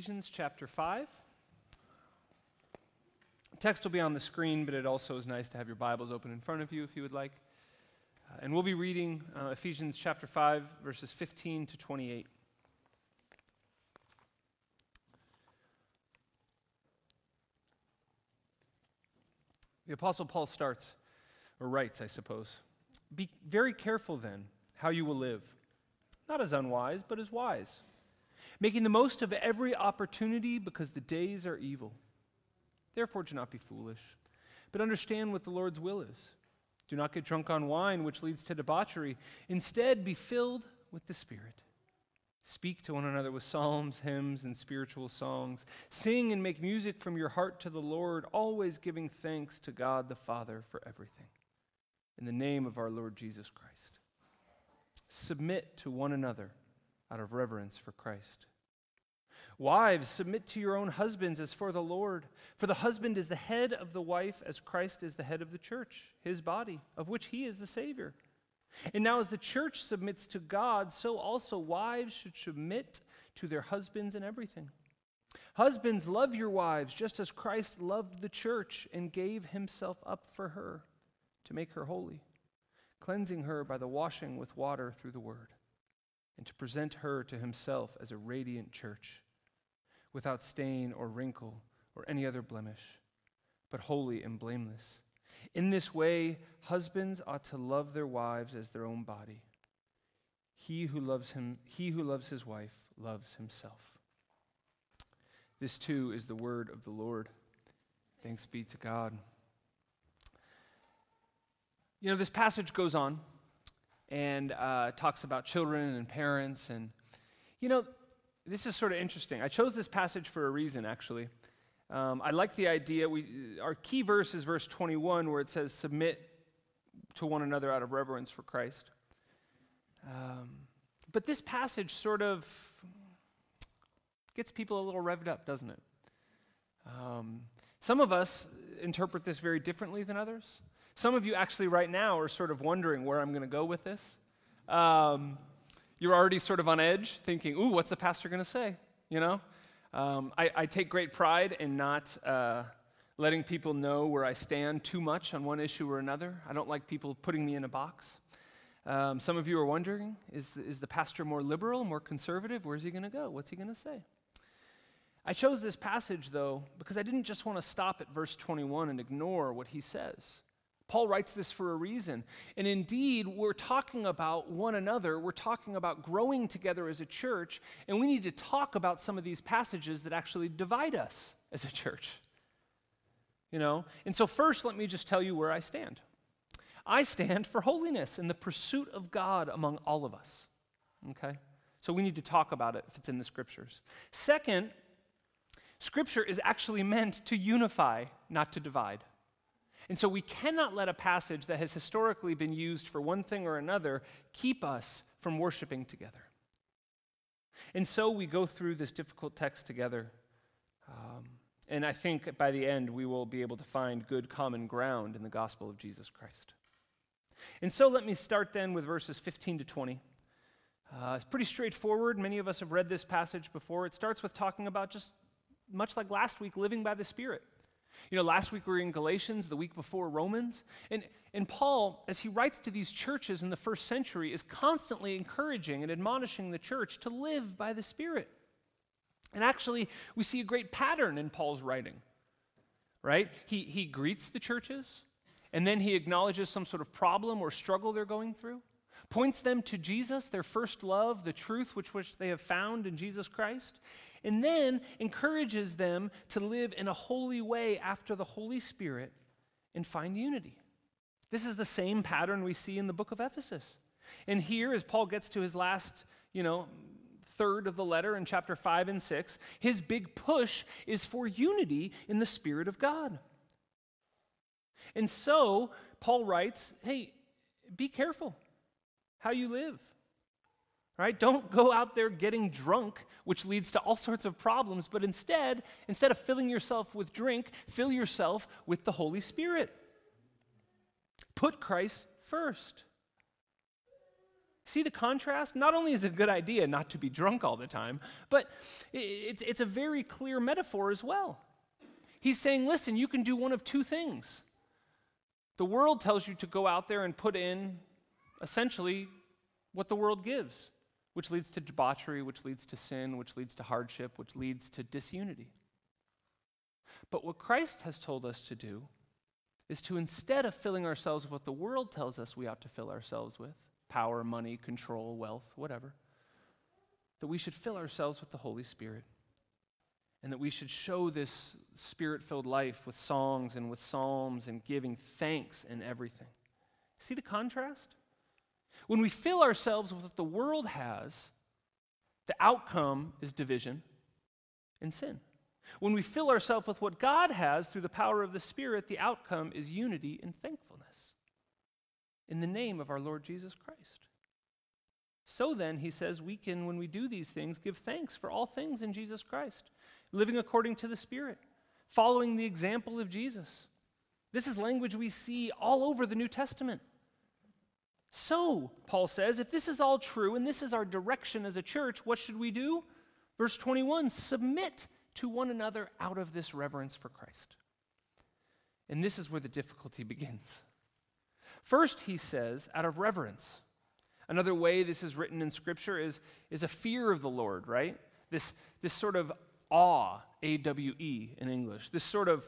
Ephesians chapter 5. Text will be on the screen, but it also is nice to have your Bibles open in front of you if you would like. Uh, and we'll be reading uh, Ephesians chapter 5, verses 15 to 28. The Apostle Paul starts, or writes, I suppose. Be very careful then how you will live, not as unwise, but as wise making the most of every opportunity because the days are evil. Therefore, do not be foolish, but understand what the Lord's will is. Do not get drunk on wine, which leads to debauchery. Instead, be filled with the Spirit. Speak to one another with psalms, hymns, and spiritual songs. Sing and make music from your heart to the Lord, always giving thanks to God the Father for everything. In the name of our Lord Jesus Christ. Submit to one another out of reverence for Christ. Wives, submit to your own husbands as for the Lord. For the husband is the head of the wife, as Christ is the head of the church, his body, of which he is the Savior. And now, as the church submits to God, so also wives should submit to their husbands in everything. Husbands, love your wives, just as Christ loved the church and gave himself up for her to make her holy, cleansing her by the washing with water through the word, and to present her to himself as a radiant church without stain or wrinkle or any other blemish, but holy and blameless. In this way, husbands ought to love their wives as their own body. He who loves him, he who loves his wife loves himself. This too is the word of the Lord. Thanks be to God. You know, this passage goes on and uh, talks about children and parents. And, you know, this is sort of interesting. I chose this passage for a reason, actually. Um, I like the idea. We, our key verse is verse 21, where it says, Submit to one another out of reverence for Christ. Um, but this passage sort of gets people a little revved up, doesn't it? Um, some of us interpret this very differently than others. Some of you actually, right now, are sort of wondering where I'm going to go with this. Um, you're already sort of on edge, thinking, ooh, what's the pastor going to say? You know? Um, I, I, take great pride in not uh, letting people know where I stand too much on one issue or another. I don't like people putting me in a box. Um, some of you are wondering is is the pastor more liberal, more conservative? Where's he going to go? What's he going to say? I chose this passage, though, because I didn't just want to stop at verse 21 and ignore what he says. Paul writes this for a reason. And indeed, we're talking about one another. We're talking about growing together as a church. And we need to talk about some of these passages that actually divide us as a church. You know? And so, first, let me just tell you where I stand. I stand for holiness and the pursuit of God among all of us. Okay? So, we need to talk about it if it's in the scriptures. Second, scripture is actually meant to unify, not to divide. And so we cannot let a passage that has historically been used for one thing or another keep us from worshiping together. And so we go through this difficult text together. Um, and I think by the end, we will be able to find good common ground in the gospel of Jesus Christ. And so let me start then with verses 15 to 20. Uh, it's pretty straightforward. Many of us have read this passage before. It starts with talking about just much like last week, living by the Spirit. You know, last week we were in Galatians, the week before Romans. And, and Paul, as he writes to these churches in the first century, is constantly encouraging and admonishing the church to live by the Spirit. And actually, we see a great pattern in Paul's writing, right? He, he greets the churches, and then he acknowledges some sort of problem or struggle they're going through, points them to Jesus, their first love, the truth which, which they have found in Jesus Christ, and then encourages them to live in a holy way after the Holy Spirit and find unity. This is the same pattern we see in the book of Ephesus. And here, as Paul gets to his last, you know, third of the letter in chapter 5 and 6, his big push is for unity in the Spirit of God. And so, Paul writes, hey, be careful how you live. Right? Don't go out there getting drunk, which leads to all sorts of problems, but instead, instead of filling yourself with drink, fill yourself with the Holy Spirit. Put Christ first. See the contrast? Not only is it a good idea not to be drunk all the time, but it's, it's a very clear metaphor as well. He's saying, listen, you can do one of two things. The world tells you to go out there and put in essentially what the world gives, which leads to debauchery, which leads to sin, which leads to hardship, which leads to disunity. But what Christ has told us to do is to instead of filling ourselves with what the world tells us we ought to fill ourselves with power, money, control, wealth, whatever that we should fill ourselves with the Holy Spirit and that we should show this spirit filled life with songs and with psalms and giving thanks and everything. See the contrast? When we fill ourselves with what the world has, the outcome is division and sin. When we fill ourselves with what God has through the power of the Spirit, the outcome is unity and thankfulness in the name of our Lord Jesus Christ. So then, he says, we can, when we do these things, give thanks for all things in Jesus Christ, living according to the Spirit, following the example of Jesus. This is language we see all over the New Testament. So, Paul says, if this is all true and this is our direction as a church, what should we do? Verse 21 submit to one another out of this reverence for Christ. And this is where the difficulty begins. First, he says, out of reverence. Another way this is written in Scripture is, is a fear of the Lord, right? This, this sort of awe, A W E in English. This sort of,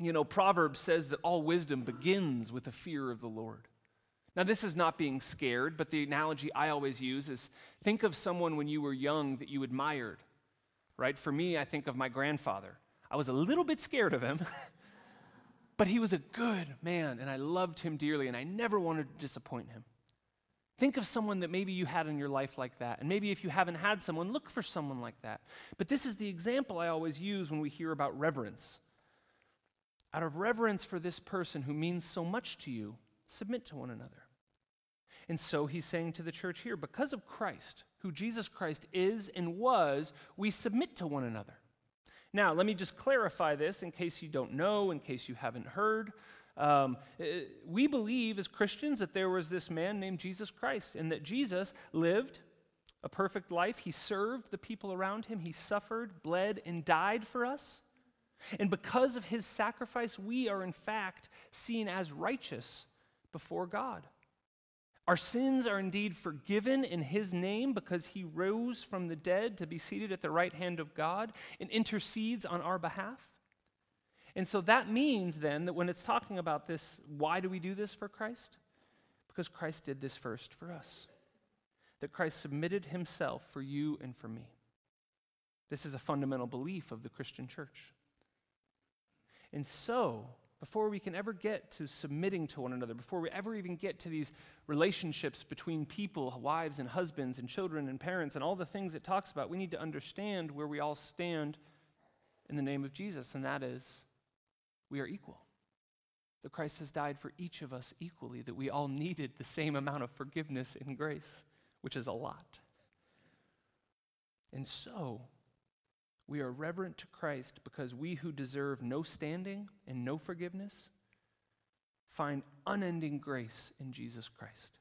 you know, proverb says that all wisdom begins with a fear of the Lord. Now, this is not being scared, but the analogy I always use is think of someone when you were young that you admired, right? For me, I think of my grandfather. I was a little bit scared of him, but he was a good man, and I loved him dearly, and I never wanted to disappoint him. Think of someone that maybe you had in your life like that. And maybe if you haven't had someone, look for someone like that. But this is the example I always use when we hear about reverence. Out of reverence for this person who means so much to you, submit to one another. And so he's saying to the church here because of Christ, who Jesus Christ is and was, we submit to one another. Now, let me just clarify this in case you don't know, in case you haven't heard. Um, eh, we believe as Christians that there was this man named Jesus Christ and that Jesus lived a perfect life. He served the people around him, he suffered, bled, and died for us. And because of his sacrifice, we are in fact seen as righteous before God. Our sins are indeed forgiven in his name because he rose from the dead to be seated at the right hand of God and intercedes on our behalf. And so that means then that when it's talking about this, why do we do this for Christ? Because Christ did this first for us. That Christ submitted himself for you and for me. This is a fundamental belief of the Christian church. And so, before we can ever get to submitting to one another, before we ever even get to these relationships between people, wives and husbands and children and parents, and all the things it talks about, we need to understand where we all stand in the name of Jesus, and that is we are equal. That Christ has died for each of us equally, that we all needed the same amount of forgiveness and grace, which is a lot. And so, we are reverent to Christ because we who deserve no standing and no forgiveness find unending grace in Jesus Christ.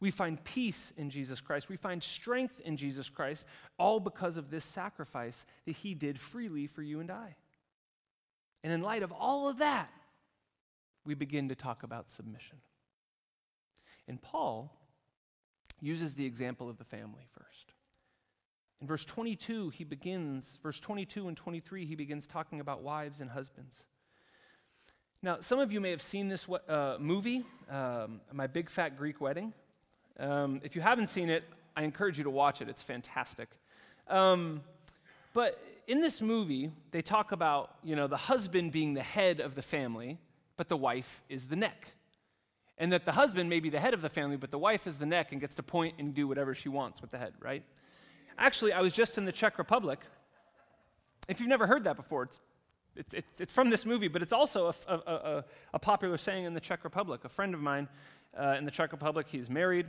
We find peace in Jesus Christ. We find strength in Jesus Christ, all because of this sacrifice that he did freely for you and I. And in light of all of that, we begin to talk about submission. And Paul uses the example of the family first. In verse 22, he begins, verse 22 and 23, he begins talking about wives and husbands. Now, some of you may have seen this uh, movie, um, My Big Fat Greek Wedding. Um, if you haven't seen it, I encourage you to watch it. It's fantastic. Um, but in this movie, they talk about, you know, the husband being the head of the family, but the wife is the neck. And that the husband may be the head of the family, but the wife is the neck and gets to point and do whatever she wants with the head, right? Actually, I was just in the Czech Republic. If you've never heard that before, it's, it's, it's, it's from this movie, but it's also a, a, a, a, popular saying in the Czech Republic. A friend of mine uh, in the Czech Republic, he's married,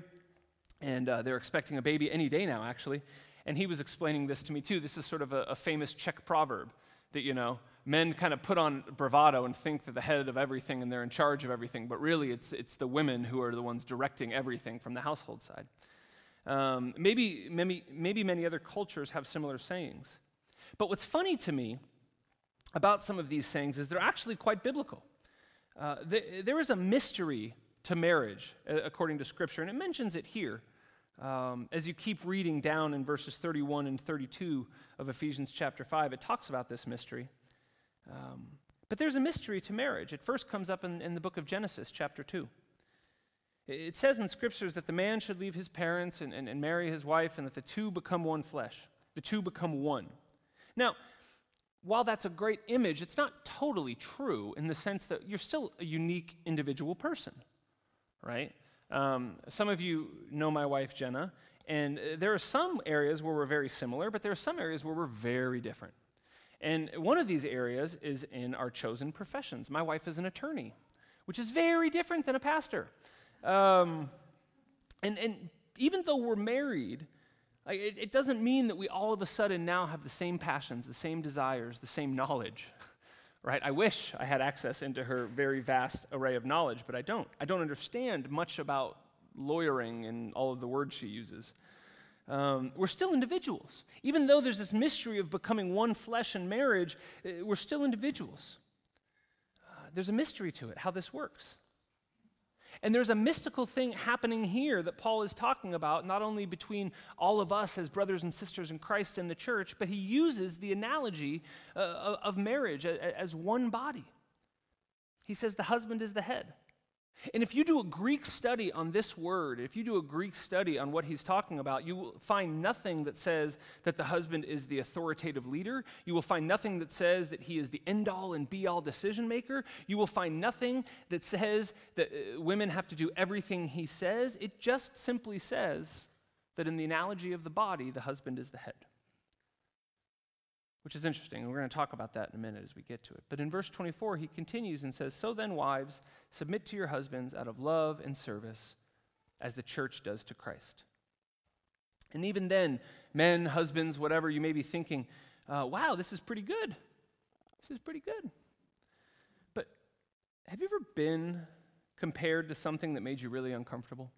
and uh, they're expecting a baby any day now, actually. And he was explaining this to me too. This is sort of a, famous Czech proverb that, you know, men kind of put on bravado and think they're the head of everything and they're in charge of everything, but really it's, it's the women who are the ones directing everything from the household side. Um, maybe, maybe, maybe many other cultures have similar sayings. But what's funny to me about some of these sayings is they're actually quite biblical. Uh, th- there is a mystery to marriage, uh, according to Scripture, and it mentions it here. Um, as you keep reading down in verses 31 and 32 of Ephesians chapter 5, it talks about this mystery. Um, but there's a mystery to marriage. It first comes up in, in the book of Genesis, chapter 2. It says in scriptures that the man should leave his parents and, and, and marry his wife, and that the two become one flesh. The two become one. Now, while that's a great image, it's not totally true in the sense that you're still a unique individual person, right? Um, some of you know my wife, Jenna, and uh, there are some areas where we're very similar, but there are some areas where we're very different. And one of these areas is in our chosen professions. My wife is an attorney, which is very different than a pastor. Um, and, and even though we're married, like, it, it doesn't mean that we all of a sudden now have the same passions, the same desires, the same knowledge. right? I wish I had access into her very vast array of knowledge, but I don't. I don't understand much about lawyering and all of the words she uses. Um, we're still individuals. Even though there's this mystery of becoming one flesh in marriage, eh, we're still individuals. Uh, there's a mystery to it, how this works. And there's a mystical thing happening here that Paul is talking about, not only between all of us as brothers and sisters in Christ and the church, but he uses the analogy uh, of marriage as one body. He says the husband is the head. And if you do a Greek study on this word, if you do a Greek study on what he's talking about, you will find nothing that says that the husband is the authoritative leader. You will find nothing that says that he is the end all and be all decision maker. You will find nothing that says that uh, women have to do everything he says. It just simply says that in the analogy of the body, the husband is the head which is interesting. And we're going to talk about that in a minute as we get to it. But in verse 24, he continues and says, So then, wives, submit to your husbands out of love and service, as the church does to Christ. And even then, men, husbands, whatever, you may be thinking, uh, wow, this is pretty good. This is pretty good. But have you ever been compared to something that made you really uncomfortable?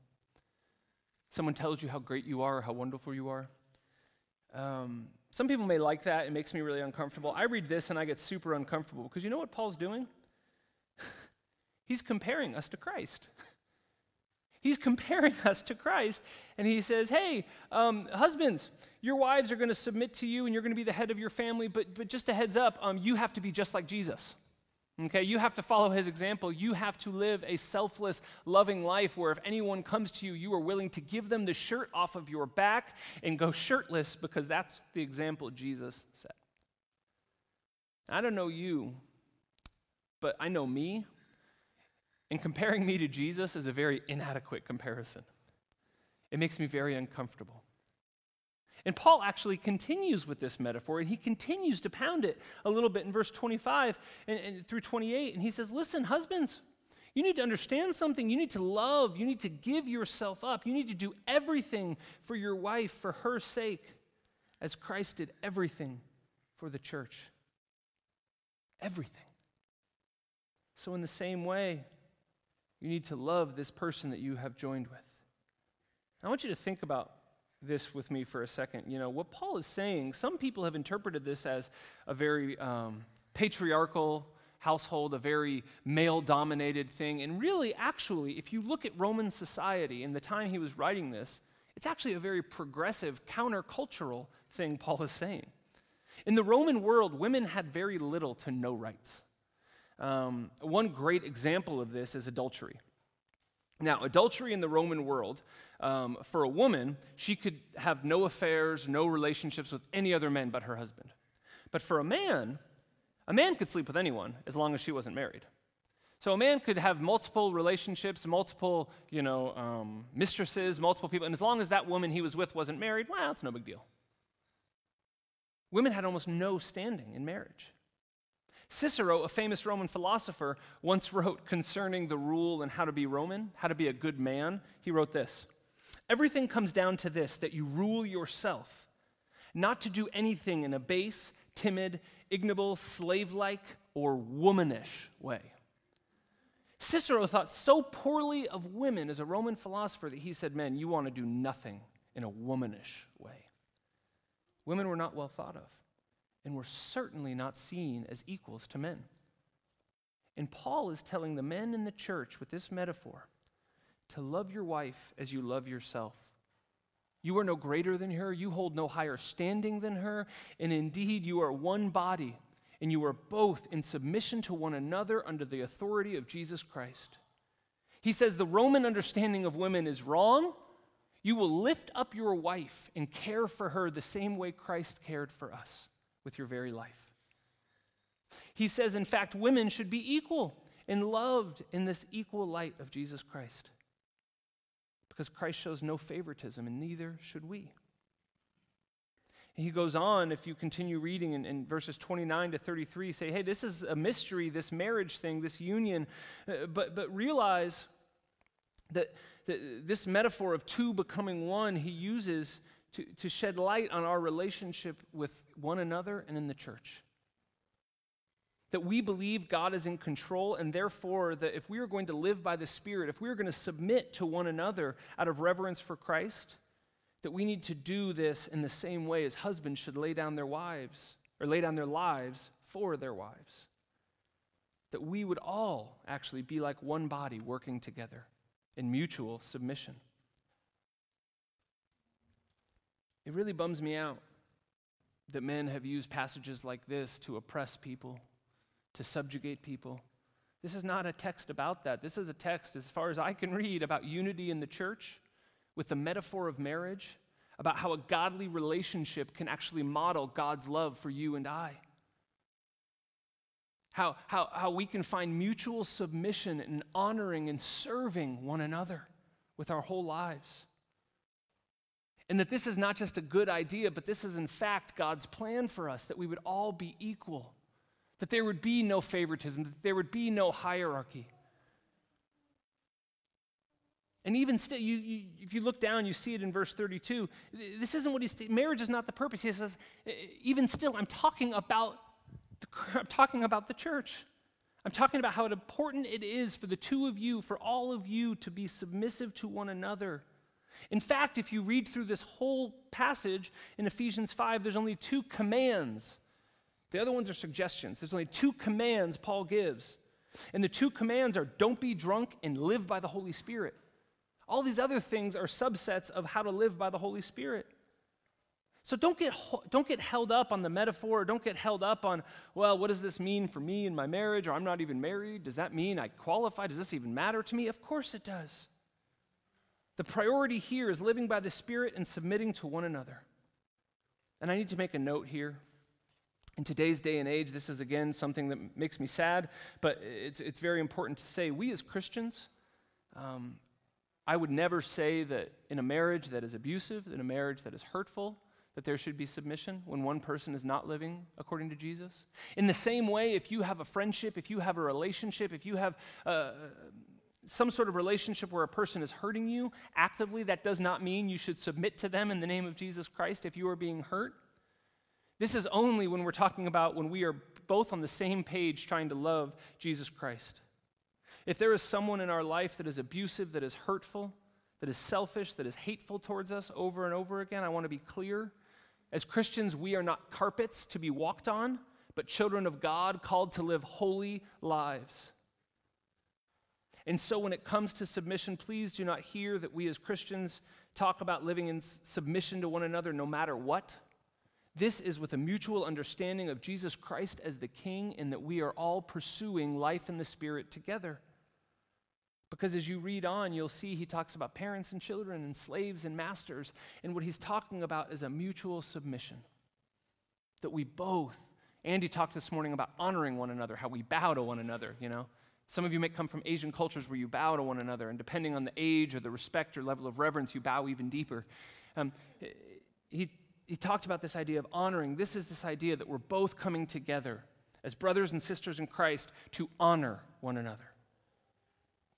Someone tells you how great you are, how wonderful you are. Um, some people may like that. It makes me really uncomfortable. I read this and I get super uncomfortable because you know what Paul's doing? He's comparing us to Christ. He's comparing us to Christ, and he says, Hey, um, husbands, your wives are going to submit to you and you're going to be the head of your family, but, but just a heads up, um, you have to be just like Jesus. Okay, you have to follow his example. You have to live a selfless, loving life where if anyone comes to you, you are willing to give them the shirt off of your back and go shirtless because that's the example Jesus set. I don't know you, but I know me. And comparing me to Jesus is a very inadequate comparison. It makes me very uncomfortable. And Paul actually continues with this metaphor, and he continues to pound it a little bit in verse 25 and, and, through 28. And he says, Listen, husbands, you need to understand something. You need to love. You need to give yourself up. You need to do everything for your wife for her sake, as Christ did everything for the church. Everything. So, in the same way, you need to love this person that you have joined with. I want you to think about this with me for a second. You know, what Paul is saying, some people have interpreted this as a very um, patriarchal household, a very male dominated thing. And really, actually, if you look at Roman society in the time he was writing this, it's actually a very progressive, countercultural thing Paul is saying. In the Roman world, women had very little to no rights. Um, one great example of this is adultery. Now, adultery in the Roman world, um, for a woman, she could have no affairs, no relationships with any other men but her husband. But for a man, a man could sleep with anyone as long as she wasn't married. So a man could have multiple relationships, multiple, you know, um, mistresses, multiple people, and as long as that woman he was with wasn't married, well, it's no big deal. Women had almost no standing in marriage. Cicero, a famous Roman philosopher, once wrote concerning the rule and how to be Roman, how to be a good man. He wrote this Everything comes down to this that you rule yourself, not to do anything in a base, timid, ignoble, slave like, or womanish way. Cicero thought so poorly of women as a Roman philosopher that he said, Men, you want to do nothing in a womanish way. Women were not well thought of, and were certainly not seen as equals to men. And Paul is telling the men in the church with this metaphor to love your wife as you love yourself. You are no greater than her, you hold no higher standing than her, and indeed you are one body, and you are both in submission to one another under the authority of Jesus Christ. He says the Roman understanding of women is wrong. You will lift up your wife and care for her the same way Christ cared for us with your very life. He says, in fact, women should be equal and loved in this equal light of Jesus Christ because Christ shows no favoritism, and neither should we. He goes on, if you continue reading in, in, verses 29 to 33, say, hey, this is a mystery, this marriage thing, this union, uh, but, but realize that, that this metaphor of two becoming one, he uses to, to shed light on our relationship with one another and in the church that we believe God is in control, and therefore, that if we are going to live by the Spirit, if we are going to submit to one another out of reverence for Christ, that we need to do this in the same way as husbands should lay down their wives, or lay down their lives for their wives. That we would all actually be like one body working together in mutual submission. It really bums me out that men have used passages like this to oppress people to subjugate people. This is not a text about that. This is a text, as far as I can read, about unity in the church with the metaphor of marriage, about how a godly relationship can actually model God's love for you and I. How, how, how we can find mutual submission and honoring and serving one another with our whole lives. And that this is not just a good idea, but this is in fact God's plan for us, that we would all be equal that there would be no favoritism, that there would be no hierarchy. And even still, you, you, if you look down, you see it in verse 32. This isn't what he's, saying, marriage is not the purpose. He says, even still, I'm talking about, the, I'm talking about the church. I'm talking about how important it is for the two of you, for all of you to be submissive to one another. In fact, if you read through this whole passage in Ephesians 5, there's only two commands the other ones are suggestions. There's only two commands Paul gives. And the two commands are don't be drunk and live by the Holy Spirit. All these other things are subsets of how to live by the Holy Spirit. So don't get, don't get held up on the metaphor. Don't get held up on, well, what does this mean for me in my marriage? Or I'm not even married. Does that mean I qualify? Does this even matter to me? Of course it does. The priority here is living by the Spirit and submitting to one another. And I need to make a note here. In today's day and age, this is again something that makes me sad, but it's, it's very important to say. We as Christians, um, I would never say that in a marriage that is abusive, in a marriage that is hurtful, that there should be submission when one person is not living according to Jesus. In the same way, if you have a friendship, if you have a relationship, if you have uh, some sort of relationship where a person is hurting you actively, that does not mean you should submit to them in the name of Jesus Christ if you are being hurt. This is only when we're talking about when we are both on the same page trying to love Jesus Christ. If there is someone in our life that is abusive, that is hurtful, that is selfish, that is hateful towards us over and over again, I want to be clear. As Christians, we are not carpets to be walked on, but children of God called to live holy lives. And so, when it comes to submission, please do not hear that we as Christians talk about living in submission to one another no matter what. This is with a mutual understanding of Jesus Christ as the King and that we are all pursuing life in the Spirit together. Because as you read on, you'll see he talks about parents and children and slaves and masters. And what he's talking about is a mutual submission. That we both, Andy talked this morning about honoring one another, how we bow to one another, you know. Some of you may come from Asian cultures where you bow to one another, and depending on the age or the respect or level of reverence, you bow even deeper. Um, he he talked about this idea of honoring. This is this idea that we're both coming together as brothers and sisters in Christ to honor one another.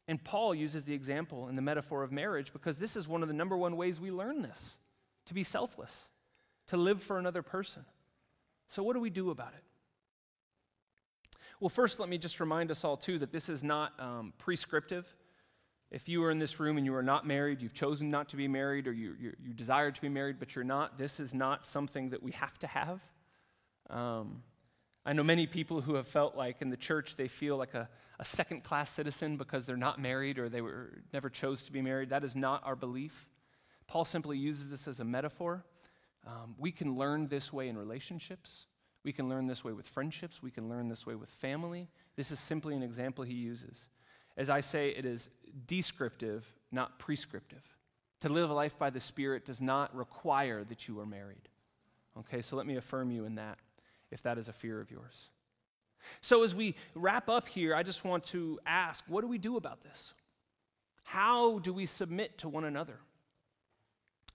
And Paul uses the example and the metaphor of marriage because this is one of the number one ways we learn this to be selfless, to live for another person. So, what do we do about it? Well, first, let me just remind us all, too, that this is not um, prescriptive. If you are in this room and you are not married, you've chosen not to be married, or you, you, you desire to be married, but you're not, this is not something that we have to have. Um, I know many people who have felt like in the church they feel like a, a second class citizen because they're not married or they were, never chose to be married. That is not our belief. Paul simply uses this as a metaphor. Um, we can learn this way in relationships. We can learn this way with friendships. We can learn this way with family. This is simply an example he uses. As I say, it is descriptive, not prescriptive. To live a life by the Spirit does not require that you are married. Okay, so let me affirm you in that, if that is a fear of yours. So, as we wrap up here, I just want to ask what do we do about this? How do we submit to one another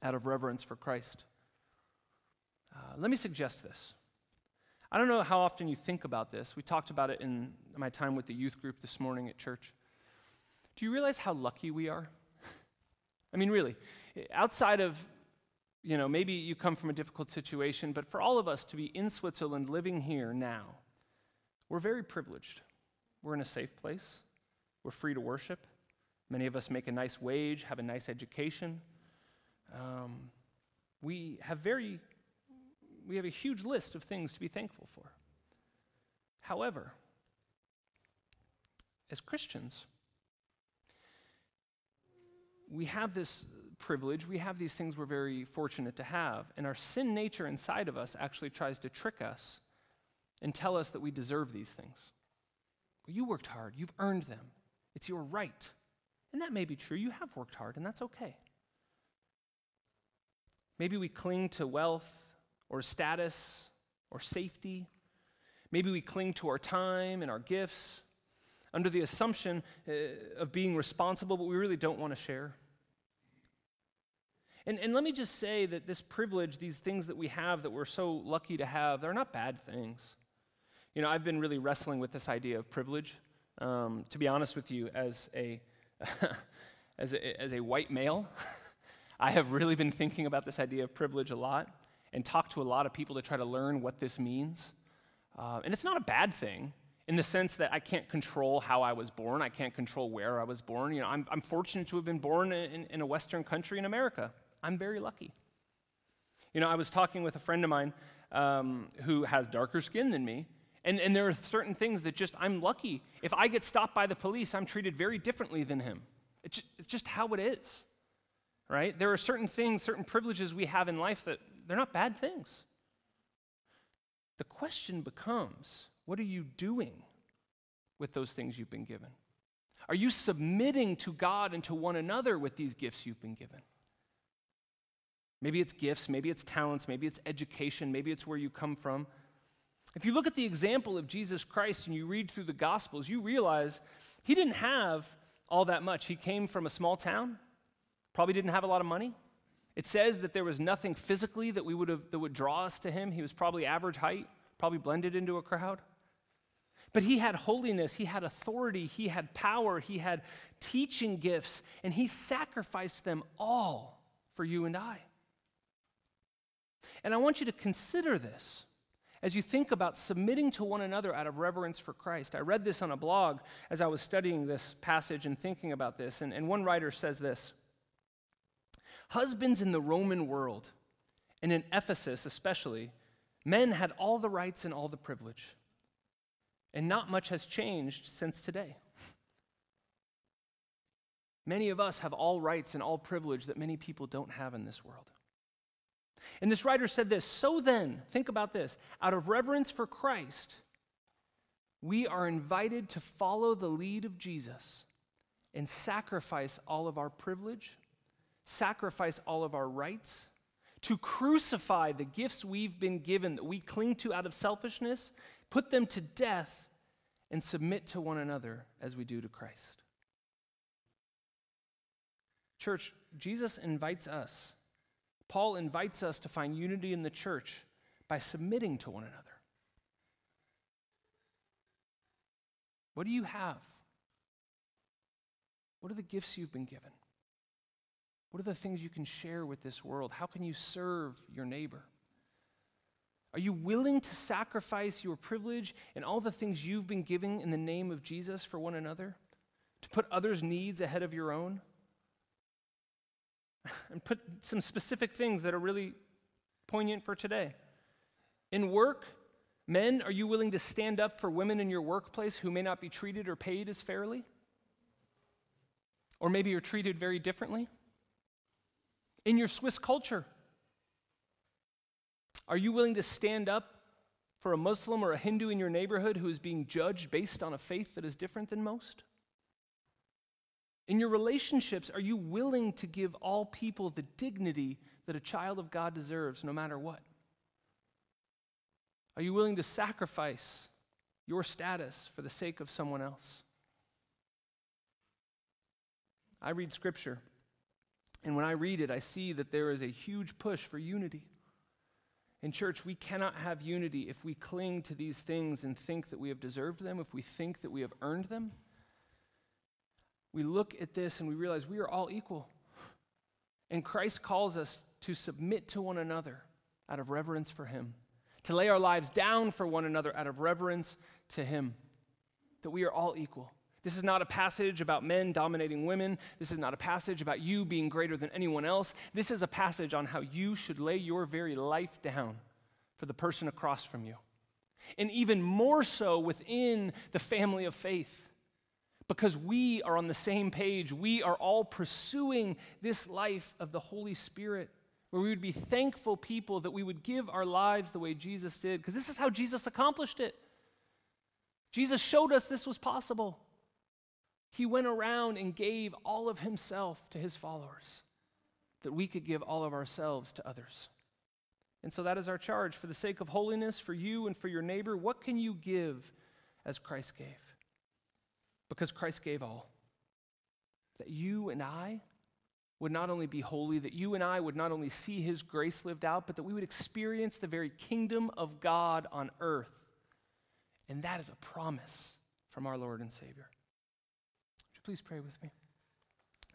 out of reverence for Christ? Uh, let me suggest this. I don't know how often you think about this. We talked about it in my time with the youth group this morning at church. Do you realize how lucky we are? I mean, really, outside of, you know, maybe you come from a difficult situation, but for all of us to be in Switzerland living here now, we're very privileged. We're in a safe place, we're free to worship. Many of us make a nice wage, have a nice education. Um, we have very we have a huge list of things to be thankful for. However, as Christians, we have this privilege, we have these things we're very fortunate to have, and our sin nature inside of us actually tries to trick us and tell us that we deserve these things. You worked hard, you've earned them, it's your right. And that may be true, you have worked hard, and that's okay. Maybe we cling to wealth or status or safety. Maybe we cling to our time and our gifts under the assumption uh, of being responsible, but we really don't want to share. And, and let me just say that this privilege, these things that we have that we're so lucky to have, they're not bad things. You know, I've been really wrestling with this idea of privilege. Um, to be honest with you, as a, as a, as a white male, I have really been thinking about this idea of privilege a lot and talked to a lot of people to try to learn what this means. Uh, and it's not a bad thing in the sense that I can't control how I was born. I can't control where I was born. You know, I'm, I'm fortunate to have been born in, in a Western country in America. I'm very lucky. You know, I was talking with a friend of mine um, who has darker skin than me, and, and there are certain things that just, I'm lucky. If I get stopped by the police, I'm treated very differently than him. It's just, it's just how it is, right? There are certain things, certain privileges we have in life that they're not bad things. The question becomes what are you doing with those things you've been given? Are you submitting to God and to one another with these gifts you've been given? Maybe it's gifts, maybe it's talents, maybe it's education, maybe it's where you come from. If you look at the example of Jesus Christ and you read through the Gospels, you realize he didn't have all that much. He came from a small town, probably didn't have a lot of money, it says that there was nothing physically that, we would have, that would draw us to him. He was probably average height, probably blended into a crowd. But he had holiness, he had authority, he had power, he had teaching gifts, and he sacrificed them all for you and I. And I want you to consider this as you think about submitting to one another out of reverence for Christ. I read this on a blog as I was studying this passage and thinking about this, and, and one writer says this. Husbands in the Roman world, and in Ephesus especially, men had all the rights and all the privilege. And not much has changed since today. Many of us have all rights and all privilege that many people don't have in this world. And this writer said this So then, think about this out of reverence for Christ, we are invited to follow the lead of Jesus and sacrifice all of our privilege sacrifice all of our rights, to crucify the gifts we've been given that we cling to out of selfishness, put them to death, and submit to one another as we do to Christ. Church, Jesus invites us, Paul invites us to find unity in the church by submitting to one another. What do you have? What are the gifts you've been given? What are the things you can share with this world? How can you serve your neighbor? Are you willing to sacrifice your privilege and all the things you've been giving in the name of Jesus for one another? To put others' needs ahead of your own? and put some specific things that are really poignant for today. In work, men, are you willing to stand up for women in your workplace who may not be treated or paid as fairly? Or maybe you're treated very differently? In your Swiss culture, are you willing to stand up for a Muslim or a Hindu in your neighborhood who is being judged based on a faith that is different than most? In your relationships, are you willing to give all people the dignity that a child of God deserves, no matter what? Are you willing to sacrifice your status for the sake of someone else? I read scripture, and when I read it, I see that there is a huge push for unity. In church, we cannot have unity if we cling to these things and think that we have deserved them, if we think that we have earned them we look at this and we realize we are all equal. And Christ calls us to submit to one another out of reverence for Him, to lay our lives down for one another out of reverence to Him, that we are all equal. This is not a passage about men dominating women. This is not a passage about you being greater than anyone else. This is a passage on how you should lay your very life down for the person across from you. And even more so within the family of faith because we are on the same page. We are all pursuing this life of the Holy Spirit, where we would be thankful people that we would give our lives the way Jesus did, because this is how Jesus accomplished it. Jesus showed us this was possible. He went around and gave all of himself to his followers, that we could give all of ourselves to others. And so that is our charge. For the sake of holiness, for you and for your neighbor, what can you give as Christ gave? because Christ gave all. That you and I would not only be holy, that you and I would not only see his grace lived out, but that we would experience the very kingdom of God on earth. And that is a promise from our Lord and Savior. Please pray with me?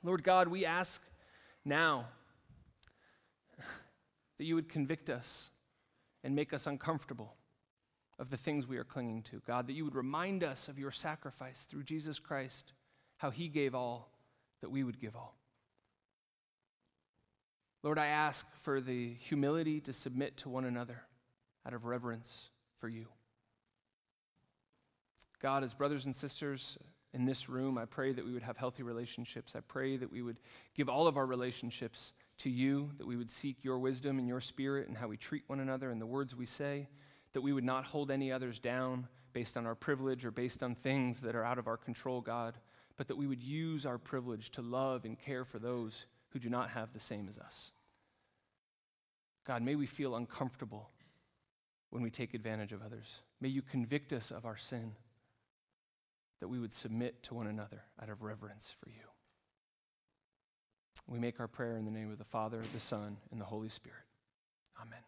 Lord God, we ask now that you would convict us and make us uncomfortable of the things we are clinging to. God, that you would remind us of your sacrifice through Jesus Christ, how he gave all that we would give all. Lord, I ask for the humility to submit to one another out of reverence for you. God, as brothers and sisters in this room, I pray that we would have healthy relationships. I pray that we would give all of our relationships to you, that we would seek your wisdom and your spirit and how we treat one another and the words we say that we would not hold any others down based on our privilege or based on things that are out of our control, God, but that we would use our privilege to love and care for those who do not have the same as us. God, may we feel uncomfortable when we take advantage of others. May you convict us of our sin, that we would submit to one another out of reverence for you. We make our prayer in the name of the Father, the Son, and the Holy Spirit. Amen.